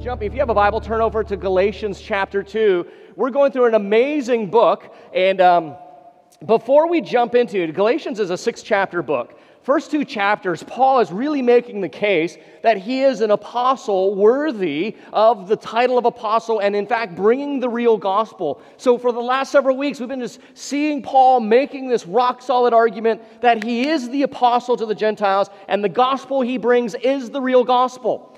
jumping. If you have a Bible, turn over to Galatians chapter 2. We're going through an amazing book. And um, before we jump into it, Galatians is a six chapter book. First two chapters, Paul is really making the case that he is an apostle worthy of the title of apostle and, in fact, bringing the real gospel. So, for the last several weeks, we've been just seeing Paul making this rock solid argument that he is the apostle to the Gentiles and the gospel he brings is the real gospel.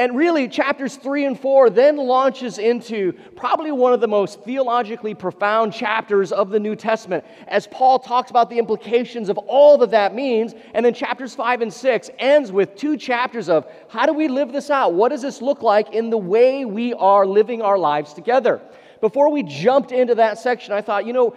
And really, chapters three and four then launches into probably one of the most theologically profound chapters of the New Testament as Paul talks about the implications of all that that means. And then chapters five and six ends with two chapters of how do we live this out? What does this look like in the way we are living our lives together? Before we jumped into that section, I thought, you know,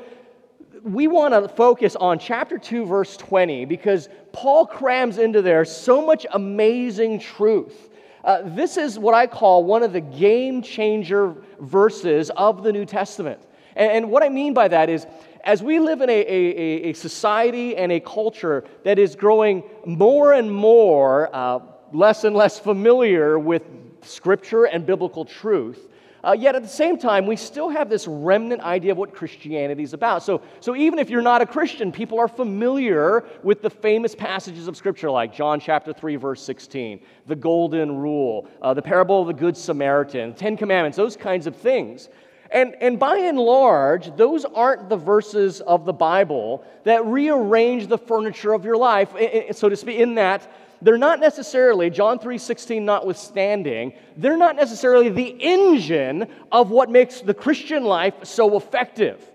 we want to focus on chapter 2, verse 20, because Paul crams into there so much amazing truth. Uh, this is what I call one of the game changer verses of the New Testament. And, and what I mean by that is, as we live in a, a, a, society and a culture that is growing more and more uh, less and less familiar with Scripture and biblical truth, uh, yet at the same time, we still have this remnant idea of what Christianity is about. So, so even if you're not a Christian, people are familiar with the famous passages of Scripture like John chapter 3, verse 16, the Golden Rule, uh, the parable of the Good Samaritan, Ten Commandments, those kinds of things. And, and by and large, those aren't the verses of the Bible that rearrange the furniture of your life, so to speak, in that they're not necessarily, John 3:16 notwithstanding, they're not necessarily the engine of what makes the Christian life so effective.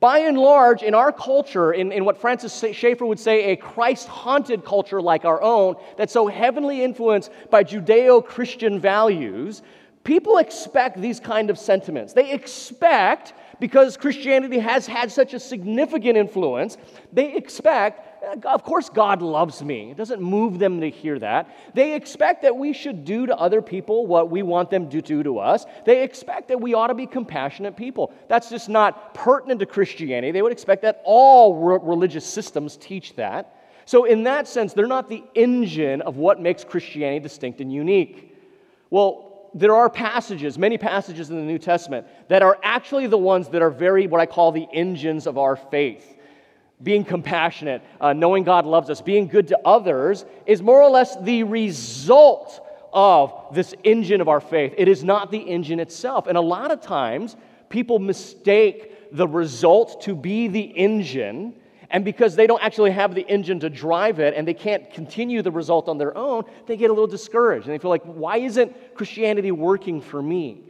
By and large, in our culture, in, in what Francis Schaeffer would say, a Christ haunted culture like our own, that's so heavily influenced by Judeo Christian values, people expect these kind of sentiments. They expect, because Christianity has had such a significant influence, they expect Uh, of course, God loves me. It doesn't move them to hear that. They expect that we should do to other people what we want them to do to us. They expect that we ought to be compassionate people. That's just not pertinent to Christianity. They would expect that all re- religious systems teach that. So, in that sense, they're not the engine of what makes Christianity distinct and unique. Well, there are passages, many passages in the New Testament, that are actually the ones that are very, what I call the engines of our faith being compassionate, uh, knowing God loves us, being good to others is more or less the result of this engine of our faith. It is not the engine itself. And a lot of times, people mistake the result to be the engine. And because they don't actually have the engine to drive it and they can't continue the result on their own, they get a little discouraged. And they feel like, why isn't Christianity working for me?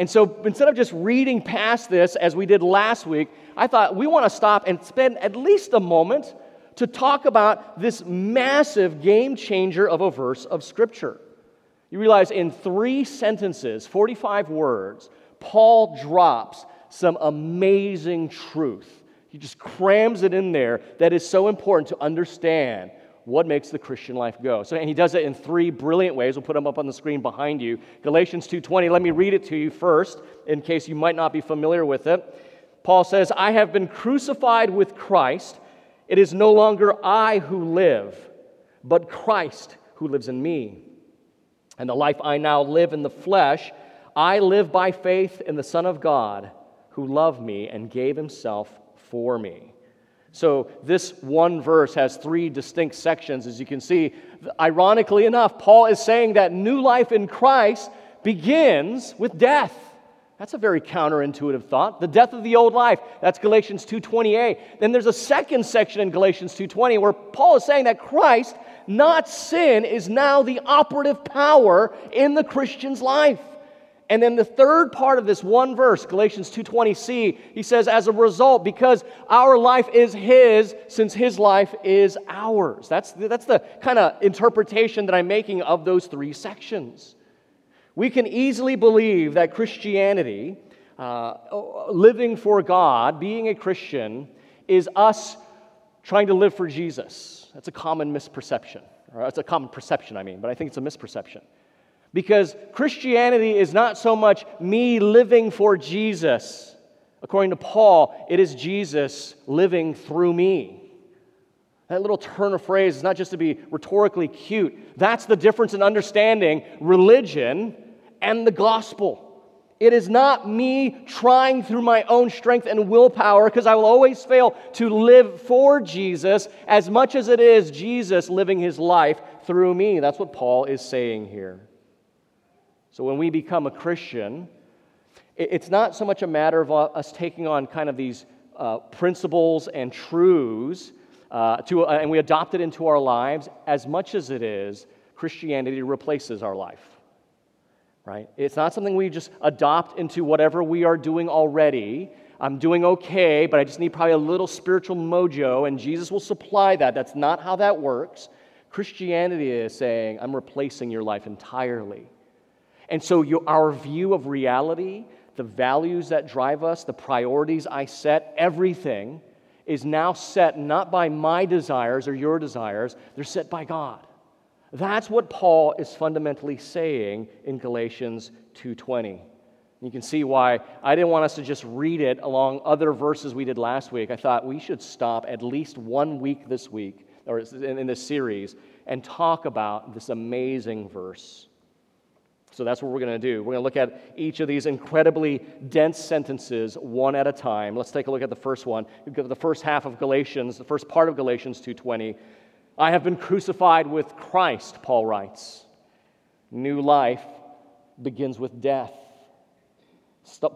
And so instead of just reading past this as we did last week, I thought we want to stop and spend at least a moment to talk about this massive game changer of a verse of Scripture. You realize in three sentences, 45 words, Paul drops some amazing truth. He just crams it in there that is so important to understand what makes the Christian life go. So, and he does it in three brilliant ways. We'll put them up on the screen behind you. Galatians 2:20. Let me read it to you first, in case you might not be familiar with it. Paul says, "I have been crucified with Christ. It is no longer I who live, but Christ who lives in me. And the life I now live in the flesh, I live by faith in the Son of God, who loved me and gave himself for me." So, this one verse has three distinct sections, as you can see. Ironically enough, Paul is saying that new life in Christ begins with death. That's a very counterintuitive thought. The death of the old life. That's Galatians 2:28. Then there's a second section in Galatians 2:20 where Paul is saying that Christ, not sin, is now the operative power in the Christian's life. And then the third part of this one verse, Galatians 2:20c, he says as a result because our life is his since his life is ours. That's that's the kind of interpretation that I'm making of those three sections. We can easily believe that Christianity, uh, living for God, being a Christian, is us trying to live for Jesus. That's a common misperception. Or it's a common perception, I mean, but I think it's a misperception. Because Christianity is not so much me living for Jesus. According to Paul, it is Jesus living through me. That little turn of phrase is not just to be rhetorically cute. That's the difference in understanding religion and the gospel. It is not me trying through my own strength and willpower, because I will always fail to live for Jesus as much as it is Jesus living his life through me. That's what Paul is saying here. So when we become a Christian, it's not so much a matter of us taking on kind of these uh, principles and truths, uh, to, uh, and we adopt it into our lives, as much as it is Christianity replaces our life right? It's not something we just adopt into whatever we are doing already. I'm doing okay, but I just need probably a little spiritual mojo, and Jesus will supply that. That's not how that works. Christianity is saying, I'm replacing your life entirely. And so, you, our view of reality, the values that drive us, the priorities I set, everything is now set not by my desires or your desires, they're set by God. That's what Paul is fundamentally saying in Galatians 2:20. You can see why I didn't want us to just read it along other verses we did last week. I thought we should stop at least one week this week, or in this series, and talk about this amazing verse. So that's what we're going to do. We're going to look at each of these incredibly dense sentences one at a time. Let's take a look at the first one. We've got the first half of Galatians, the first part of Galatians 2:20. I have been crucified with Christ, Paul writes. New life begins with death.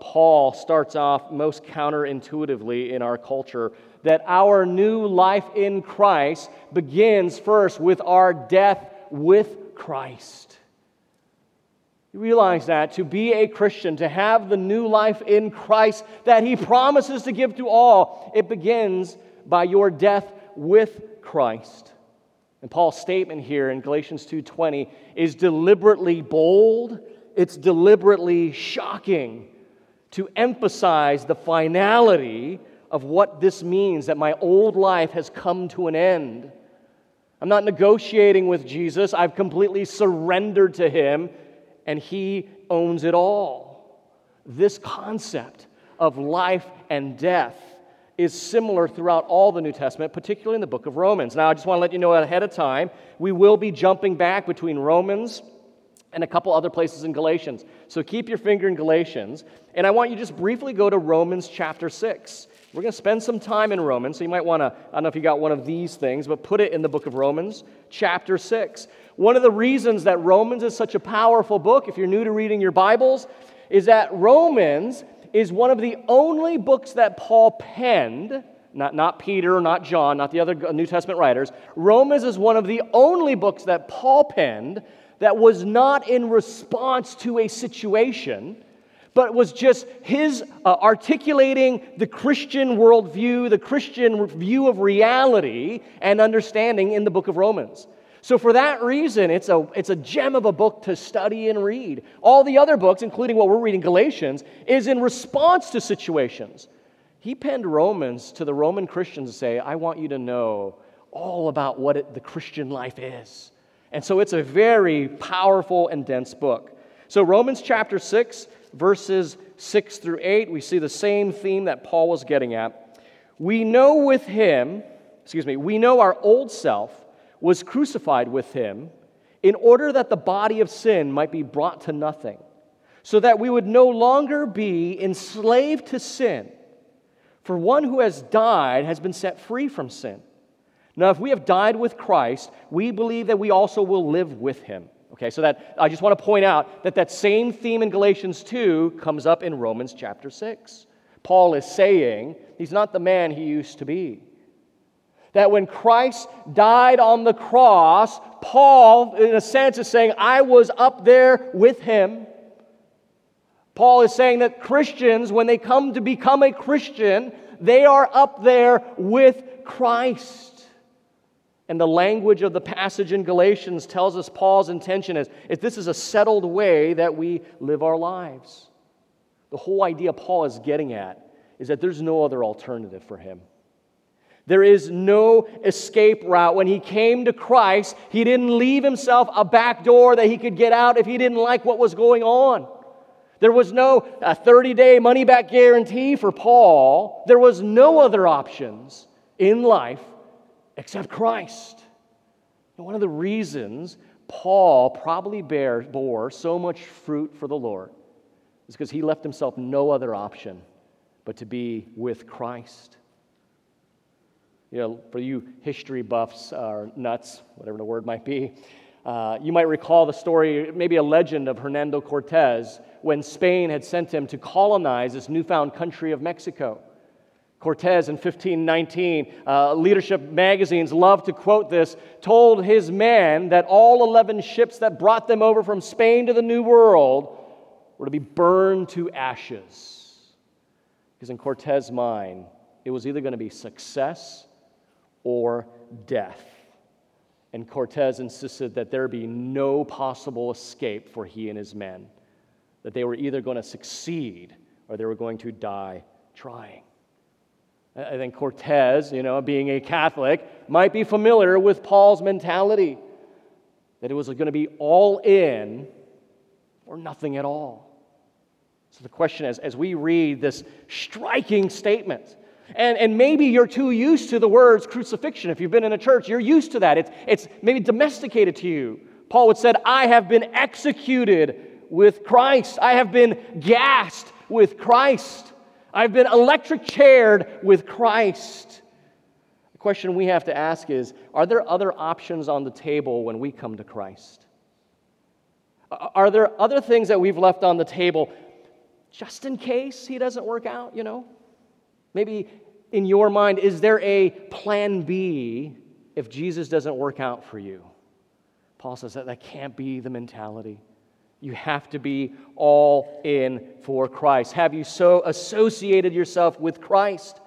Paul starts off most counterintuitively in our culture that our new life in Christ begins first with our death with Christ. You realize that to be a Christian, to have the new life in Christ that he promises to give to all, it begins by your death with Christ. And Paul's statement here in Galatians 2:20 is deliberately bold, it's deliberately shocking to emphasize the finality of what this means that my old life has come to an end. I'm not negotiating with Jesus. I've completely surrendered to him and he owns it all. This concept of life and death is similar throughout all the New Testament, particularly in the book of Romans. Now, I just want to let you know ahead of time, we will be jumping back between Romans and a couple other places in Galatians. So keep your finger in Galatians. And I want you to just briefly go to Romans chapter 6. We're going to spend some time in Romans, so you might want to, I don't know if you got one of these things, but put it in the book of Romans, chapter 6. One of the reasons that Romans is such a powerful book, if you're new to reading your Bibles, is that Romans is one of the only books that Paul penned, not, not Peter, not John, not the other New Testament writers. Romans is one of the only books that Paul penned that was not in response to a situation, but was just his uh, articulating the Christian worldview, the Christian view of reality and understanding in the book of Romans. So, for that reason, it's a, it's a gem of a book to study and read. All the other books, including what we're reading, Galatians, is in response to situations. He penned Romans to the Roman Christians to say, I want you to know all about what it, the Christian life is. And so, it's a very powerful and dense book. So, Romans chapter 6, verses 6 through 8, we see the same theme that Paul was getting at. We know with him, excuse me, we know our old self was crucified with him in order that the body of sin might be brought to nothing, so that we would no longer be enslaved to sin. For one who has died has been set free from sin. Now, if we have died with Christ, we believe that we also will live with him. Okay, so that I just want to point out that that same theme in Galatians 2 comes up in Romans chapter 6. Paul is saying he's not the man he used to be that when Christ died on the cross, Paul, in a sense, is saying, I was up there with him. Paul is saying that Christians, when they come to become a Christian, they are up there with Christ. And the language of the passage in Galatians tells us Paul's intention is, is this is a settled way that we live our lives. The whole idea Paul is getting at is that there's no other alternative for him. There is no escape route. When he came to Christ, he didn't leave himself a back door that he could get out if he didn't like what was going on. There was no 30 day money back guarantee for Paul. There was no other options in life except Christ. One of the reasons Paul probably bear, bore so much fruit for the Lord is because he left himself no other option but to be with Christ. You know, for you history buffs or nuts, whatever the word might be, uh, you might recall the story, maybe a legend of Hernando Cortez when Spain had sent him to colonize this newfound country of Mexico. Cortez in 1519, uh, leadership magazines love to quote this, told his men that all 11 ships that brought them over from Spain to the New World were to be burned to ashes. Because in Cortez's mind, it was either going to be success or death. And Cortez insisted that there be no possible escape for he and his men, that they were either going to succeed or they were going to die trying. I think Cortez, you know, being a Catholic, might be familiar with Paul's mentality that it was going to be all in or nothing at all. So the question is as we read this striking statement, and, and maybe you're too used to the words crucifixion. If you've been in a church, you're used to that. It's, it's maybe domesticated to you. Paul would said, I have been executed with Christ. I have been gassed with Christ. I've been electric chaired with Christ. The question we have to ask is Are there other options on the table when we come to Christ? Are there other things that we've left on the table just in case he doesn't work out, you know? Maybe in your mind, is there a plan B if Jesus doesn't work out for you? Paul says that that can't be the mentality. You have to be all in for Christ. Have you so associated yourself with Christ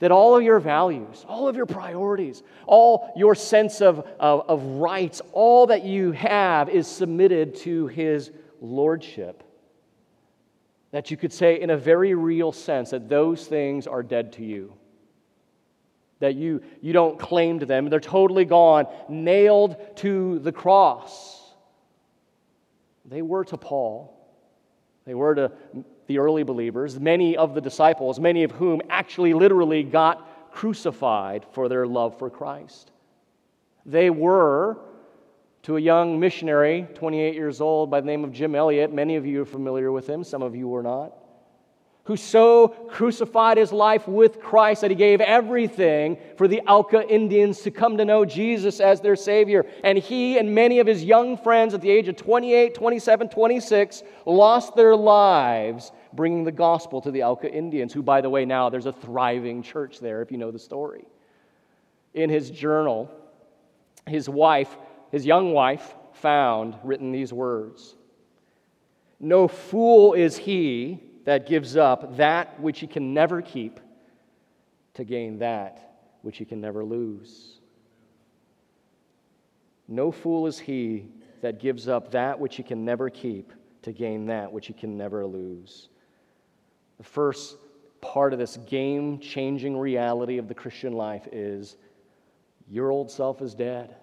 that all of your values, all of your priorities, all your sense of, of, of rights, all that you have is submitted to His Lordship? That you could say, in a very real sense, that those things are dead to you that you, you don't claim to them. They're totally gone, nailed to the cross. They were to Paul, they were to the early believers, many of the disciples, many of whom actually literally got crucified for their love for Christ. They were to a young missionary, 28 years old, by the name of Jim Elliot. Many of you are familiar with him, some of you were not who so crucified his life with Christ that he gave everything for the Auca Indians to come to know Jesus as their Savior. And he and many of his young friends at the age of 28, 27, 26 lost their lives bringing the gospel to the Auca Indians, who, by the way, now there's a thriving church there, if you know the story. In his journal, his wife, his young wife, found written these words No fool is he that gives up that which he can never keep to gain that which he can never lose. No fool is he that gives up that which he can never keep to gain that which he can never lose. The first part of this game changing reality of the Christian life is your old self is dead.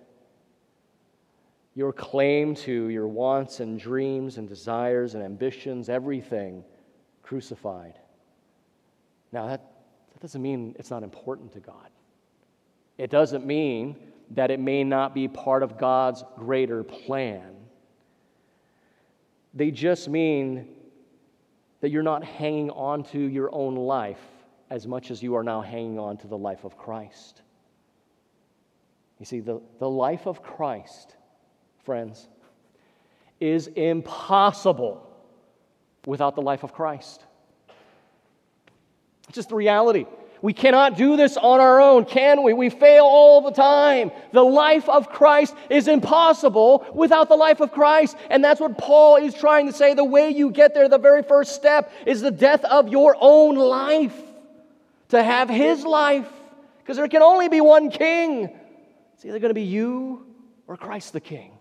Your claim to your wants and dreams and desires and ambitions, everything crucified. Now, that, that doesn't mean it's not important to God. It doesn't mean that it may not be part of God's greater plan. They just mean that you're not hanging on to your own life as much as you are now hanging on to the life of Christ. You see, the, the life of Christ, friends, is impossible without the life of Christ. It's just the reality. We cannot do this on our own, can we? We fail all the time. The life of Christ is impossible without the life of Christ. And that's what Paul is trying to say. The way you get there, the very first step, is the death of your own life. To have his life. Because there can only be one king. It's either going to be you or Christ the king.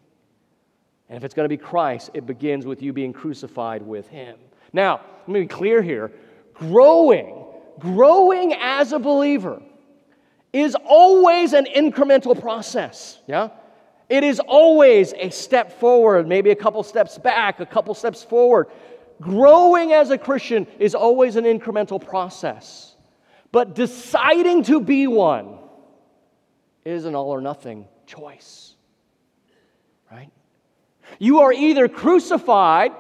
And if it's going to be Christ, it begins with you being crucified with him. Now, let me be clear here. Growing, growing as a believer is always an incremental process. Yeah? It is always a step forward, maybe a couple steps back, a couple steps forward. Growing as a Christian is always an incremental process. But deciding to be one is an all or nothing choice. You are either crucified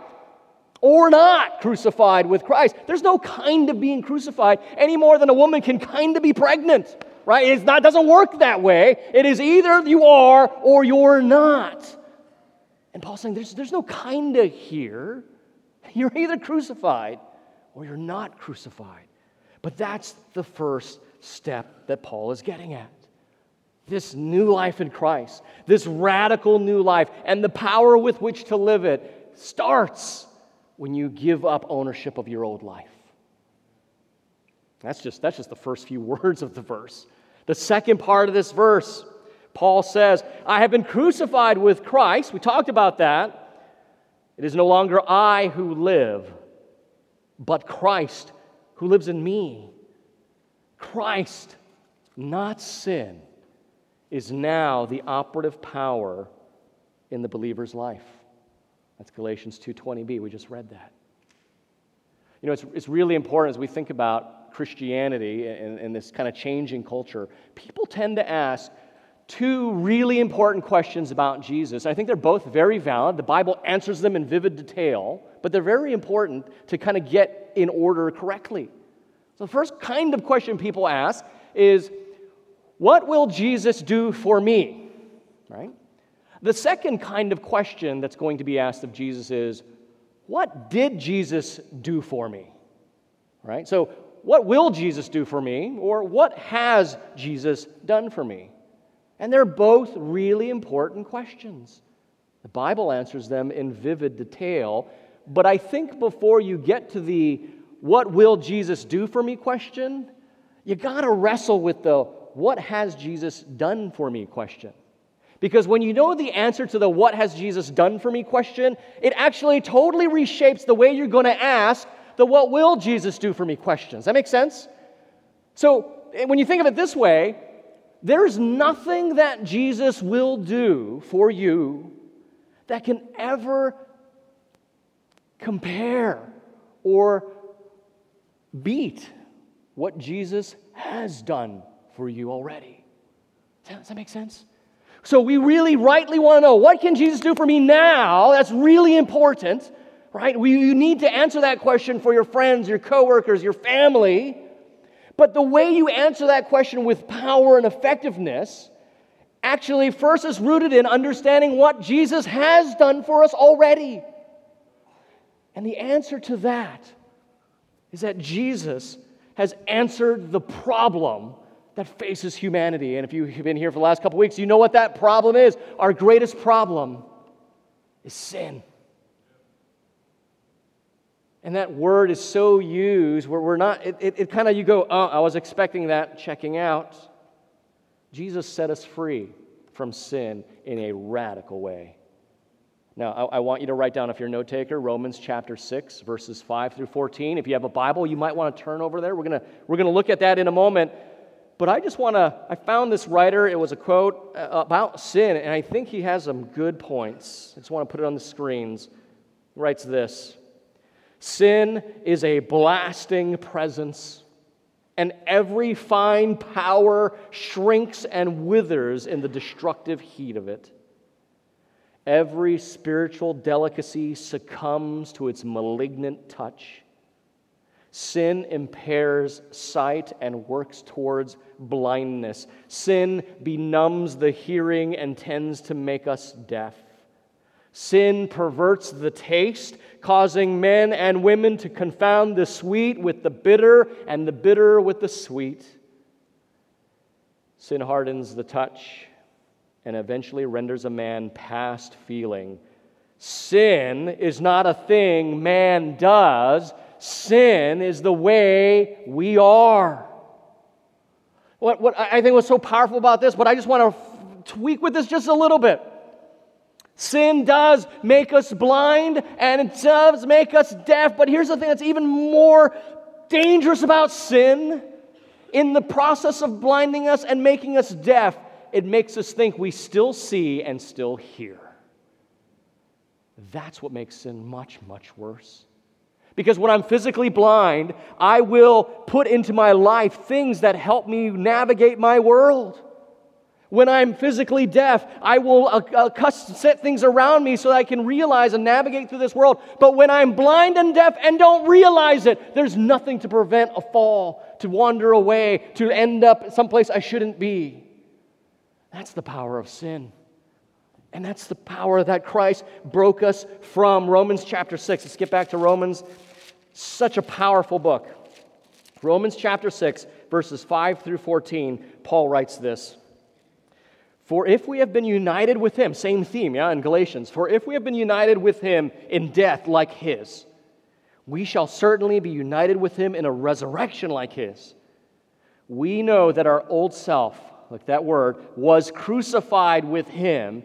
or not crucified with Christ. There's no kind of being crucified any more than a woman can kind of be pregnant, right? It's not, doesn't work that way. It is either you are or you're not. And Paul's saying there's, there's no kind of here. You're either crucified or you're not crucified. But that's the first step that Paul is getting at. This new life in Christ, this radical new life, and the power with which to live it starts when you give up ownership of your old life. That's just, that's just the first few words of the verse. The second part of this verse, Paul says, I have been crucified with Christ. We talked about that. It is no longer I who live, but Christ who lives in me. Christ, not sin, is now the operative power in the believer's life. That's Galatians 2:20b. We just read that. You know, it's, it's really important as we think about Christianity and, and this kind of changing culture. People tend to ask two really important questions about Jesus. I think they're both very valid. The Bible answers them in vivid detail, but they're very important to kind of get in order correctly. So, the first kind of question people ask is, What will Jesus do for me? Right? The second kind of question that's going to be asked of Jesus is, What did Jesus do for me? Right? So, what will Jesus do for me? Or what has Jesus done for me? And they're both really important questions. The Bible answers them in vivid detail, but I think before you get to the what will Jesus do for me question, you got to wrestle with the what has Jesus done for me question. Because when you know the answer to the what has Jesus done for me question, it actually totally reshapes the way you're going to ask the what will Jesus do for me questions. That makes sense? So eh, when you think of it this way, there's nothing that Jesus will do for you that can ever compare or beat what Jesus has done for you already. Does that make sense? So we really rightly want to know what can Jesus do for me now? That's really important, right? We, you need to answer that question for your friends, your coworkers, your family. But the way you answer that question with power and effectiveness actually first is rooted in understanding what Jesus has done for us already. And the answer to that is that Jesus has answered the problem that faces humanity. And if you've been here for the last couple weeks, you know what that problem is. Our greatest problem is sin. And that word is so used where we're not, it, it, it kind of, you go, oh, I was expecting that, checking out. Jesus set us free from sin in a radical way. Now, I, I, want you to write down, if you're a note taker, Romans chapter 6, verses 5 through 14. If you have a Bible, you might want to turn over there. We're going to we're going to look at that in a moment. But I just want to, I found this writer, it was a quote uh, about sin, and I think he has some good points. I just want to put it on the screens. He writes this Sin is a blasting presence, and every fine power shrinks and withers in the destructive heat of it. Every spiritual delicacy succumbs to its malignant touch. Sin impairs sight and works towards blindness. Sin benumbs the hearing and tends to make us deaf. Sin perverts the taste, causing men and women to confound the sweet with the bitter and the bitter with the sweet. Sin hardens the touch and eventually renders a man past feeling. Sin is not a thing man does Sin is the way we are. What, what I think was so powerful about this, but I just want to tweak with this just a little bit. Sin does make us blind and it does make us deaf, but here's the thing that's even more dangerous about sin. In the process of blinding us and making us deaf, it makes us think we still see and still hear. That's what makes sin much, much worse. Because when I'm physically blind, I will put into my life things that help me navigate my world. When I'm physically deaf, I will uh, uh, set things around me so that I can realize and navigate through this world. But when I'm blind and deaf and don't realize it, there's nothing to prevent a fall, to wander away, to end up someplace I shouldn't be. That's the power of sin. And that's the power that Christ broke us from. Romans chapter 6. Let's get back to Romans. Such a powerful book. Romans chapter 6, verses 5 through 14, Paul writes this. For if we have been united with him, same theme, yeah, in Galatians, for if we have been united with him in death like his, we shall certainly be united with him in a resurrection like his. We know that our old self, like that word, was crucified with him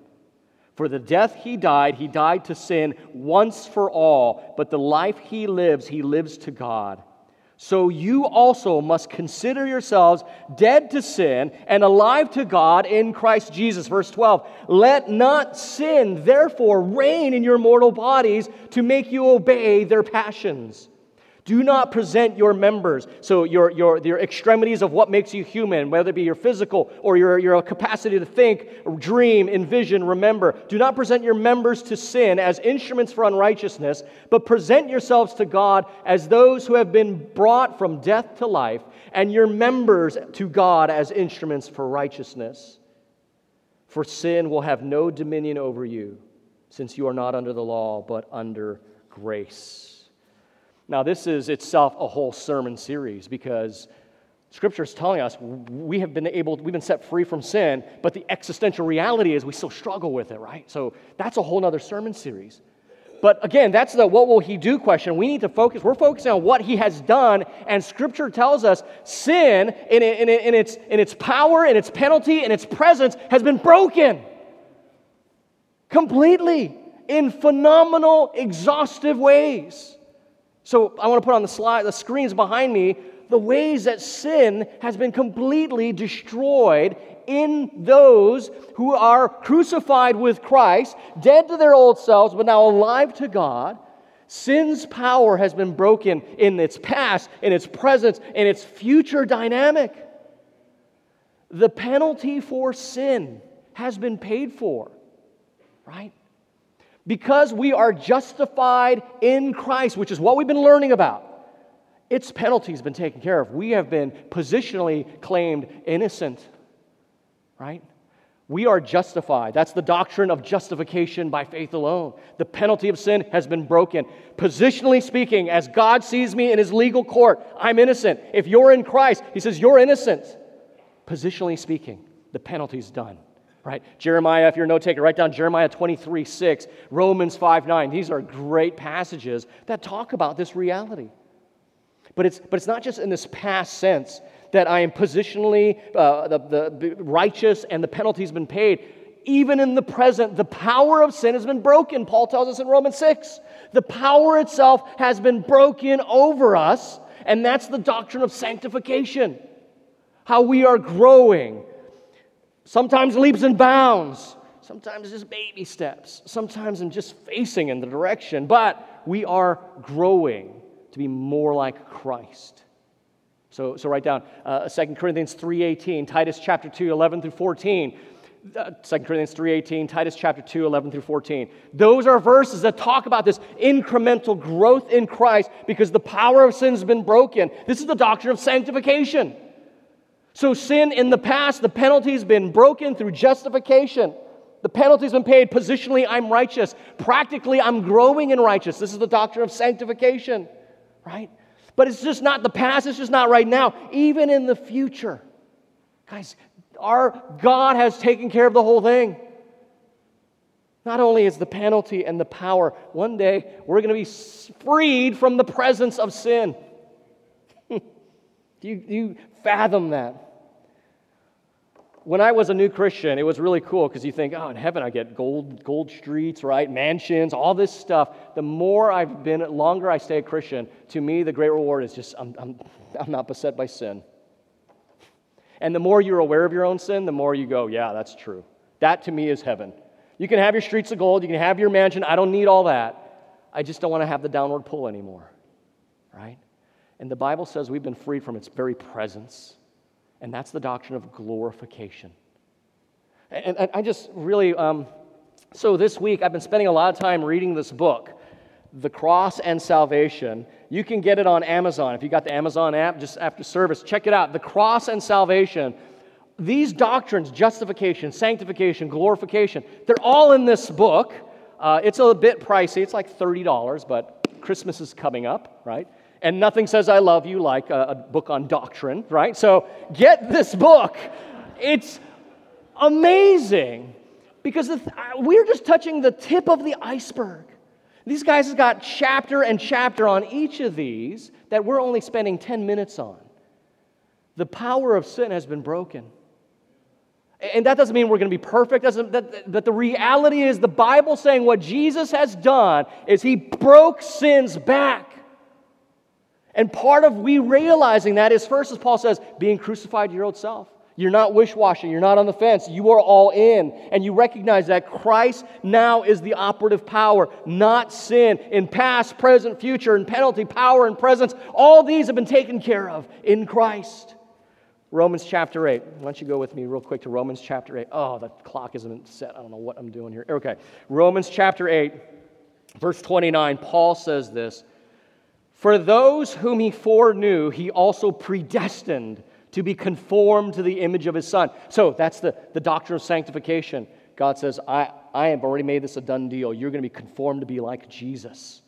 For the death he died, he died to sin once for all, but the life he lives, he lives to God. So you also must consider yourselves dead to sin and alive to God in Christ Jesus. Verse 12 Let not sin, therefore, reign in your mortal bodies to make you obey their passions. Do not present your members, so your, your, your extremities of what makes you human, whether it be your physical or your, your capacity to think, dream, envision, remember. Do not present your members to sin as instruments for unrighteousness, but present yourselves to God as those who have been brought from death to life, and your members to God as instruments for righteousness. For sin will have no dominion over you, since you are not under the law, but under grace. Now, this is itself a whole sermon series because Scripture is telling us we have been able, we've been set free from sin, but the existential reality is we still struggle with it, right? So that's a whole other sermon series. But again, that's the what will he do question. We need to focus, we're focusing on what he has done, and Scripture tells us sin in, in, in, its, in its power, in its penalty, in its presence has been broken completely in phenomenal, exhaustive ways. So I want to put on the slide, the screens behind me, the ways that sin has been completely destroyed in those who are crucified with Christ, dead to their old selves, but now alive to God. Sin's power has been broken in its past, in its presence, in its future dynamic. The penalty for sin has been paid for, right? Because we are justified in Christ, which is what we've been learning about, its penalty has been taken care of. We have been positionally claimed innocent, right? We are justified. That's the doctrine of justification by faith alone. The penalty of sin has been broken. Positionally speaking, as God sees me in his legal court, I'm innocent. If you're in Christ, he says, You're innocent. Positionally speaking, the penalty's done right? Jeremiah, if you're a note taker, write down Jeremiah 23 6, Romans 5 9. These are great passages that talk about this reality. But it's, but it's not just in this past sense that I am positionally uh, the, the righteous and the penalty's been paid. Even in the present, the power of sin has been broken. Paul tells us in Romans 6. The power itself has been broken over us, and that's the doctrine of sanctification. How we are growing, Sometimes leaps and bounds, sometimes just baby steps, sometimes in just facing in the direction, but we are growing to be more like Christ. So, so write down uh, 2 Corinthians 3.18, Titus chapter 2, 11 through 14. Uh, 2 Corinthians 3.18, Titus chapter 2, 11 through 14. Those are verses that talk about this incremental growth in Christ because the power of sin has been broken. This is the doctrine of sanctification. So, sin in the past, the penalty's been broken through justification. The penalty's been paid. Positionally, I'm righteous. Practically, I'm growing in righteousness. This is the doctrine of sanctification, right? But it's just not the past, it's just not right now, even in the future. Guys, our God has taken care of the whole thing. Not only is the penalty and the power, one day we're going to be freed from the presence of sin. do, you, do you fathom that? When I was a new Christian, it was really cool because you think, oh, in heaven I get gold, gold streets, right? Mansions, all this stuff. The more I've been, longer I stay a Christian, to me, the great reward is just I'm, I'm, I'm not beset by sin. And the more you're aware of your own sin, the more you go, yeah, that's true. That to me is heaven. You can have your streets of gold, you can have your mansion. I don't need all that. I just don't want to have the downward pull anymore, right? And the Bible says we've been freed from its very presence. And that's the doctrine of glorification. And, and I just really, um, so this week I've been spending a lot of time reading this book, The Cross and Salvation. You can get it on Amazon. If you got the Amazon app, just after service, check it out. The Cross and Salvation. These doctrines, justification, sanctification, glorification, they're all in this book. Uh, it's a bit pricey, it's like $30, but Christmas is coming up, right? And nothing says I love you like a, a book on doctrine, right? So get this book. It's amazing because th- we're just touching the tip of the iceberg. These guys have got chapter and chapter on each of these that we're only spending 10 minutes on. The power of sin has been broken. And that doesn't mean we're going to be perfect. Doesn't, that, but the reality is the Bible saying what Jesus has done is he broke sins back. And part of we realizing that is first, as Paul says, being crucified to your old self. You're not wish washing. You're not on the fence. You are all in. And you recognize that Christ now is the operative power, not sin. In past, present, future, and penalty, power, and presence, all these have been taken care of in Christ. Romans chapter 8. Why don't you go with me real quick to Romans chapter 8? Oh, the clock isn't set. I don't know what I'm doing here. Okay. Romans chapter 8, verse 29. Paul says this for those whom he foreknew, he also predestined to be conformed to the image of his son. So that's the, the doctrine of sanctification. God says, I, I have already made this a done deal. You're going to be conformed to be like Jesus.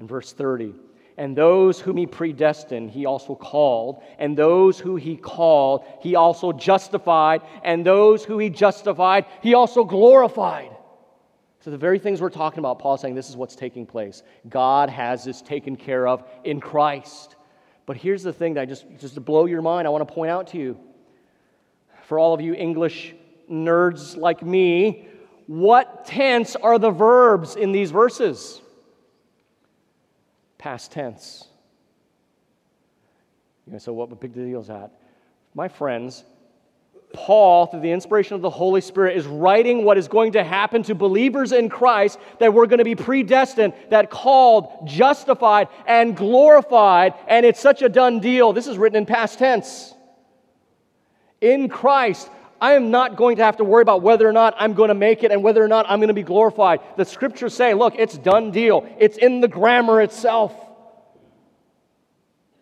In verse 30, and those whom he predestined, he also called. And those who he called, he also justified. And those who he justified, he also glorified. So, the very things we're talking about, Paul's saying this is what's taking place. God has this taken care of in Christ. But here's the thing that I just, just to blow your mind, I want to point out to you. For all of you English nerds like me, what tense are the verbs in these verses? Past tense. You know, so what big deal is that? My friends, Paul, through the inspiration of the Holy Spirit, is writing what is going to happen to believers in Christ that we're going to be predestined, that called, justified, and glorified, and it's such a done deal. This is written in past tense. In Christ, I am not going to have to worry about whether or not I'm going to make it and whether or not I'm going to be glorified. The scriptures say, look, it's done deal. It's in the grammar itself.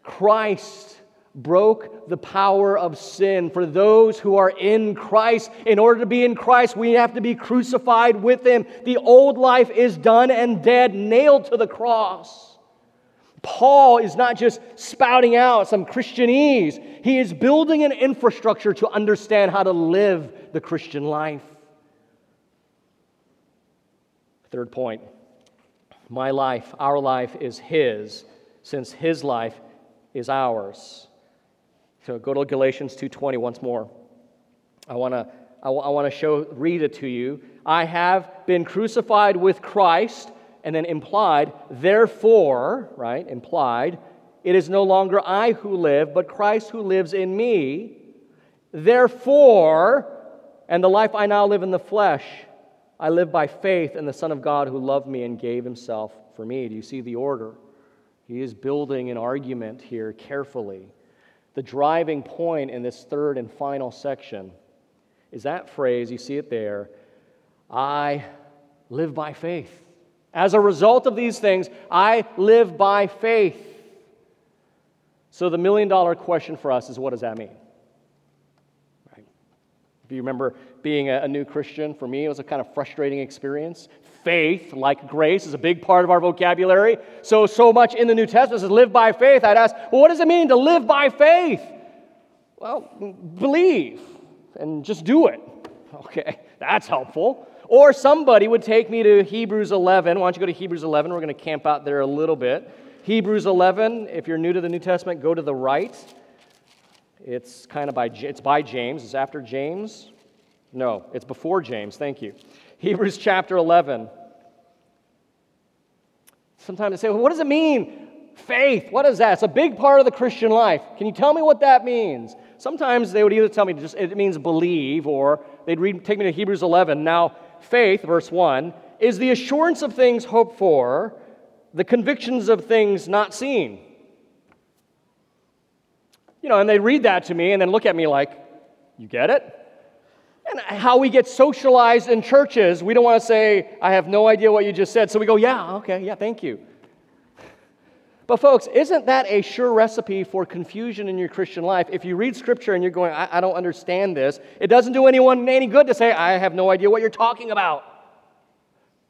Christ broke the power of sin for those who are in Christ. In order to be in Christ, we have to be crucified with Him. The old life is done and dead, nailed to the cross. Paul is not just spouting out some Christianese, he is building an infrastructure to understand how to live the Christian life. Third point my life, our life is His, since His life is ours. So go to Galatians 2:20 once more. I want to I, want to show read it to you. I have been crucified with Christ and then implied therefore, right? Implied, it is no longer I who live, but Christ who lives in me. Therefore, and the life I now live in the flesh, I live by faith in the Son of God who loved me and gave himself for me. Do you see the order? He is building an argument here carefully. The driving point in this third and final section is that phrase, you see it there I live by faith. As a result of these things, I live by faith. So, the million dollar question for us is what does that mean? Right? If you remember being a, a new Christian, for me, it was a kind of frustrating experience faith, like grace, is a big part of our vocabulary. So, so much in the New Testament says live by faith. I'd ask, well, what does it mean to live by faith? Well, believe and just do it. Okay, that's helpful. Or somebody would take me to Hebrews 11. Why don't you go to Hebrews 11? We're going to camp out there a little bit. Hebrews 11, if you're new to the New Testament, go to the right. It's kind of by, it's by James. It's after James. No, it's before James. Thank you. Hebrews chapter 11. Sometimes they say, well, what does it mean? Faith. What is that? It's a big part of the Christian life. Can you tell me what that means? Sometimes they would either tell me just it means believe, or they'd read, take me to Hebrews 11. Now, faith, verse 1, is the assurance of things hoped for, the convictions of things not seen. You know, and they read that to me and then look at me like, you get it? How we get socialized in churches, we don't want to say, I have no idea what you just said. So we go, yeah, okay, yeah, thank you. But, folks, isn't that a sure recipe for confusion in your Christian life? If you read Scripture and you're going, I, I don't understand this, it doesn't do anyone any good to say, I have no idea what you're talking about.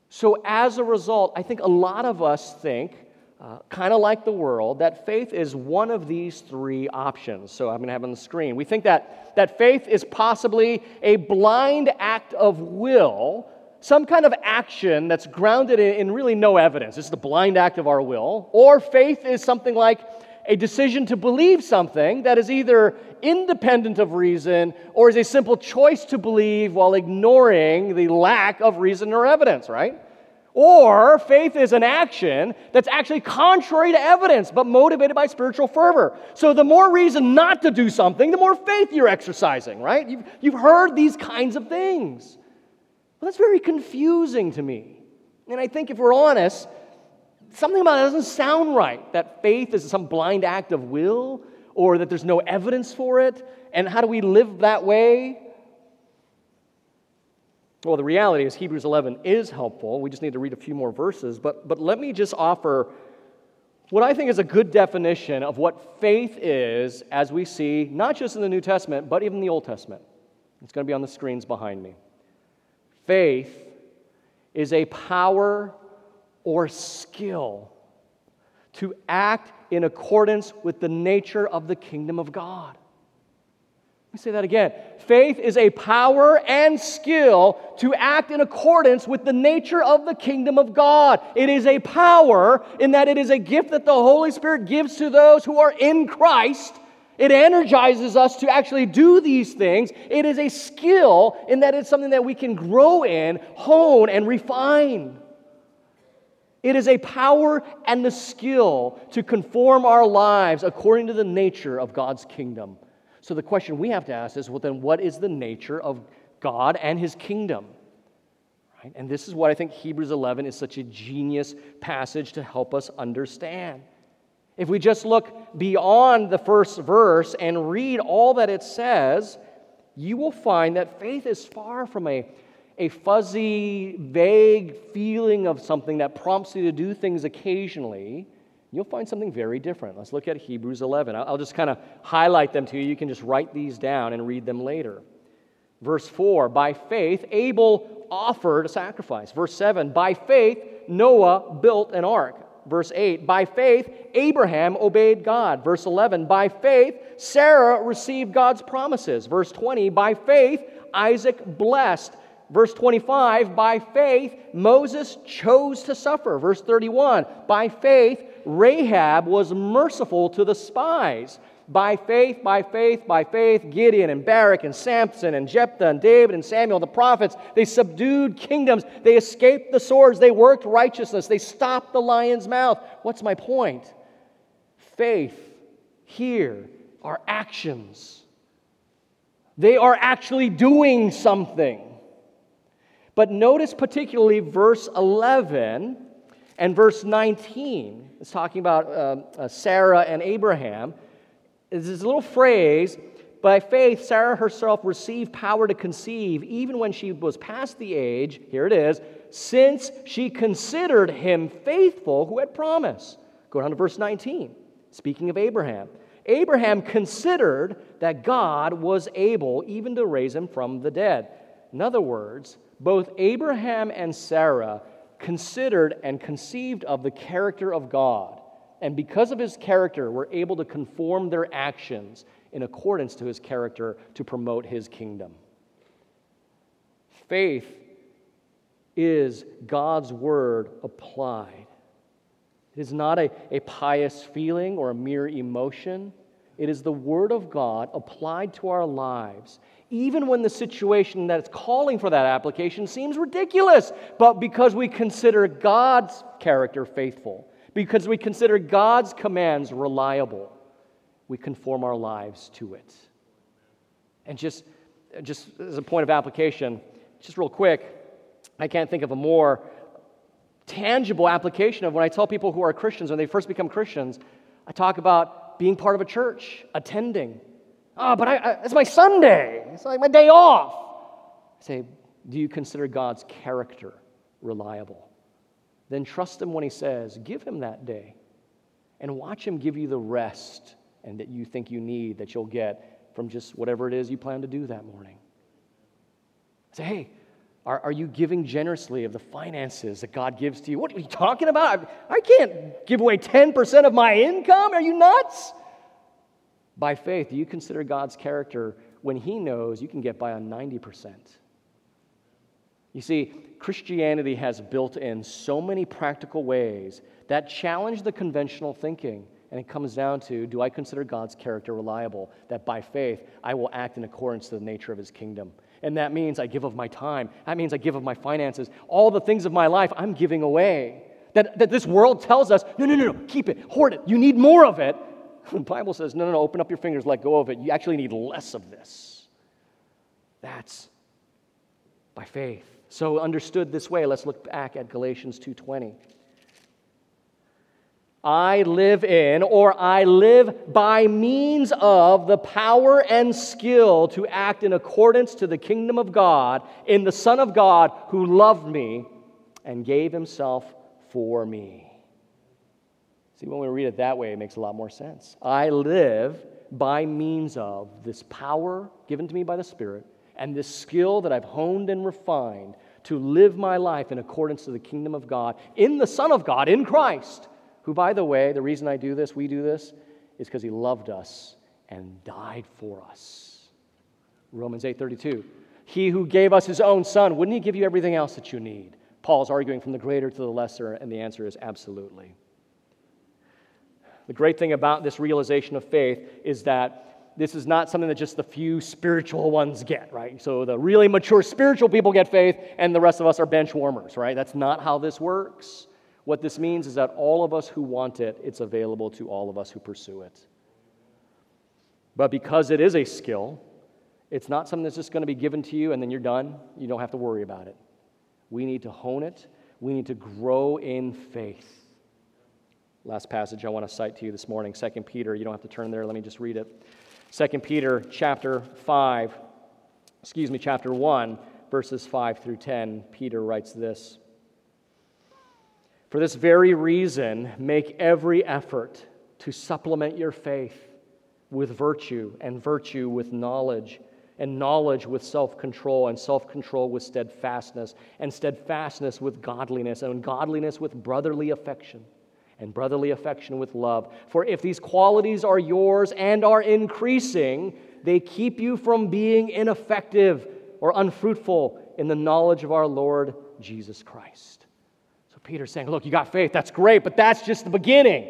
So, as a result, I think a lot of us think uh, kind of like the world, that faith is one of these three options. So I'm going to have on the screen. We think that, that faith is possibly a blind act of will, some kind of action that's grounded in, in really no evidence. It's the blind act of our will. Or faith is something like a decision to believe something that is either independent of reason or is a simple choice to believe while ignoring the lack of reason or evidence, right? Or faith is an action that's actually contrary to evidence, but motivated by spiritual fervor. So the more reason not to do something, the more faith you're exercising, right? You've, you've heard these kinds of things. Well, that's very confusing to me. And I think if we're honest, something about it doesn't sound right. That faith is some blind act of will, or that there's no evidence for it. And how do we live that way? Well, the reality is Hebrews 11 is helpful. We just need to read a few more verses. But, but let me just offer what I think is a good definition of what faith is as we see, not just in the New Testament, but even the Old Testament. It's going to be on the screens behind me. Faith is a power or skill to act in accordance with the nature of the kingdom of God. Let me say that again. Faith is a power and skill to act in accordance with the nature of the kingdom of God. It is a power in that it is a gift that the Holy Spirit gives to those who are in Christ. It energizes us to actually do these things. It is a skill in that it's something that we can grow in, hone, and refine. It is a power and the skill to conform our lives according to the nature of God's kingdom. So the question we have to ask is well, then what is the nature of God and his kingdom? Right? And this is what I think Hebrews 11 is such a genius passage to help us understand. If we just look beyond the first verse and read all that it says, you will find that faith is far from a, a fuzzy, vague feeling of something that prompts you to do things occasionally you'll find something very different. Let's look at Hebrews 11. I'll just kind of highlight them to you. You can just write these down and read them later. Verse 4 By faith, Abel offered a sacrifice. Verse 7 By faith, Noah built an ark. Verse 8 By faith, Abraham obeyed God. Verse 11 By faith, Sarah received God's promises. Verse 20 By faith, Isaac blessed. Verse 25, by faith, Moses chose to suffer. Verse 31, by faith, Rahab was merciful to the spies. By faith, by faith, by faith, Gideon and Barak and Samson and Jephthah and David and Samuel, the prophets, they subdued kingdoms. They escaped the swords. They worked righteousness. They stopped the lion's mouth. What's my point? Faith here are actions. They are actually doing something. But notice particularly verse 11 and verse 19. is talking about uh, uh, Sarah and Abraham. There's this little phrase by faith, Sarah herself received power to conceive even when she was past the age, here it is, since she considered him faithful who had promised. Go down to verse 19. Speaking of Abraham, Abraham considered that God was able even to raise him from the dead. In other words, both Abraham and Sarah considered and conceived of the character of God. And because of his character, were able to conform their actions in accordance to his character to promote his kingdom. Faith is God's word applied. It is not a, a pious feeling or a mere emotion. It is the Word of God applied to our lives, even when the situation that's calling for that application seems ridiculous. But because we consider God's character faithful, because we consider God's commands reliable, we conform our lives to it. And just, just as a point of application, just real quick, I can't think of a more tangible application of when I tell people who are Christians, when they first become Christians, I talk about being part of a church, attending. Oh, but I, I, it's my Sunday. It's like my day off. I say, do you consider God's character reliable? Then trust Him when He says, give Him that day. And watch Him give you the rest and that you think you need that you'll get from just whatever it is you plan to do that morning. Say, hey, are, are you giving generously of the finances that God gives to you? What are you talking about? I, I can't give away 10% of my income. Are you nuts? By faith, do you consider God's character when He knows you can get by on 90%? You see, Christianity has built in so many practical ways that challenge the conventional thinking. And it comes down to do I consider God's character reliable? That by faith, I will act in accordance to the nature of His kingdom. And that means I give of my time. That means I give of my finances. All the things of my life I'm giving away. That, that this world tells us, no, no, no, no, keep it, hoard it. You need more of it. The Bible says, no, no, no, open up your fingers, let go of it. You actually need less of this. That's by faith. So understood this way, let's look back at Galatians 2:20. I live in, or I live by means of the power and skill to act in accordance to the kingdom of God in the Son of God who loved me and gave himself for me. See, when we read it that way, it makes a lot more sense. I live by means of this power given to me by the Spirit and this skill that I've honed and refined to live my life in accordance to the kingdom of God in the Son of God, in Christ who, by the way, the reason I do this, we do this, is because he loved us and died for us. Romans 8:32. He who gave us his own son, wouldn't he give you everything else that you need? Paul's arguing from the greater to the lesser, and the answer is absolutely. The great thing about this realization of faith is that this is not something that just the few spiritual ones get, right? So the really mature spiritual people get faith, and the rest of us are bench warmers, right? That's not how this works. What this means is that all of us who want it, it's available to all of us who pursue it. But because it is a skill, it's not something that's just going to be given to you and then you're done. You don't have to worry about it. We need to hone it, we need to grow in faith. Last passage I want to cite to you this morning, 2 Peter. You don't have to turn there, let me just read it. 2 Peter chapter 5, excuse me, chapter 1, verses 5 through 10. Peter writes this. For this very reason, make every effort to supplement your faith with virtue, and virtue with knowledge, and knowledge with self control, and self control with steadfastness, and steadfastness with godliness, and godliness with brotherly affection, and brotherly affection with love. For if these qualities are yours and are increasing, they keep you from being ineffective or unfruitful in the knowledge of our Lord Jesus Christ. So Peter's saying, Look, you got faith, that's great, but that's just the beginning.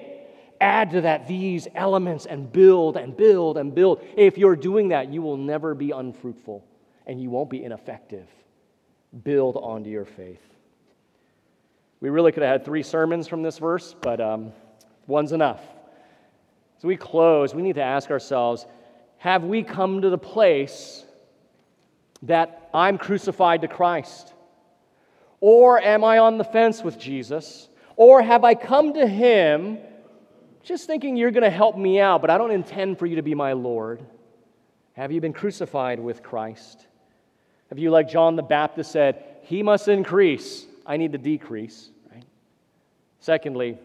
Add to that these elements and build and build and build. If you're doing that, you will never be unfruitful and you won't be ineffective. Build onto your faith. We really could have had three sermons from this verse, but um, one's enough. So we close, we need to ask ourselves have we come to the place that I'm crucified to Christ? Or am I on the fence with Jesus? Or have I come to Him just thinking you're going to help me out, but I don't intend for you to be my Lord? Have you been crucified with Christ? Have you, like John the Baptist said, He must increase, I need to decrease? Secondly,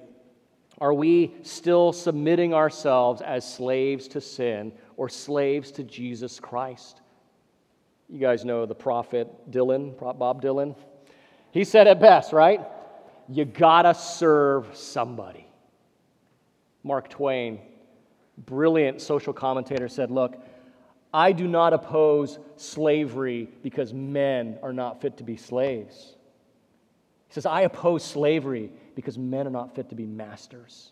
are we still submitting ourselves as slaves to sin or slaves to Jesus Christ? You guys know the prophet Dylan, Bob Dylan. He said it best, right? You gotta serve somebody. Mark Twain, brilliant social commentator, said, Look, I do not oppose slavery because men are not fit to be slaves. He says, I oppose slavery because men are not fit to be masters.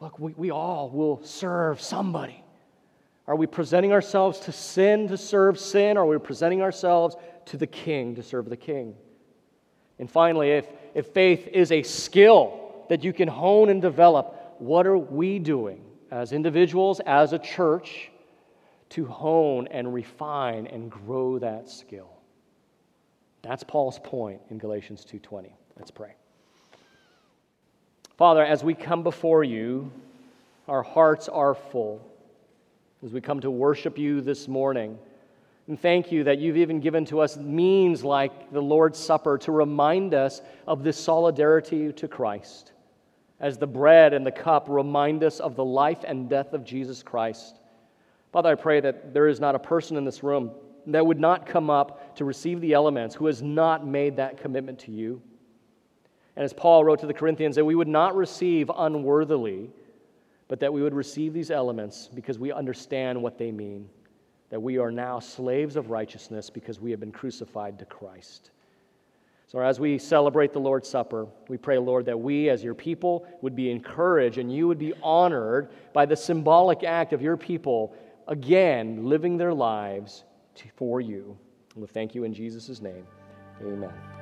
Look, we, we all will serve somebody. Are we presenting ourselves to sin to serve sin? Or are we presenting ourselves to the king to serve the king? And finally, if, if faith is a skill that you can hone and develop, what are we doing as individuals, as a church, to hone and refine and grow that skill? That's Paul's point in Galatians 2:20. Let's pray. Father, as we come before you, our hearts are full. As we come to worship you this morning, and thank you that you've even given to us means like the Lord's Supper to remind us of this solidarity to Christ. As the bread and the cup remind us of the life and death of Jesus Christ. Father, I pray that there is not a person in this room that would not come up to receive the elements who has not made that commitment to you. And as Paul wrote to the Corinthians, that we would not receive unworthily, but that we would receive these elements because we understand what they mean. That we are now slaves of righteousness because we have been crucified to Christ. So, as we celebrate the Lord's Supper, we pray, Lord, that we as your people would be encouraged and you would be honored by the symbolic act of your people again living their lives for you. We thank you in Jesus' name. Amen.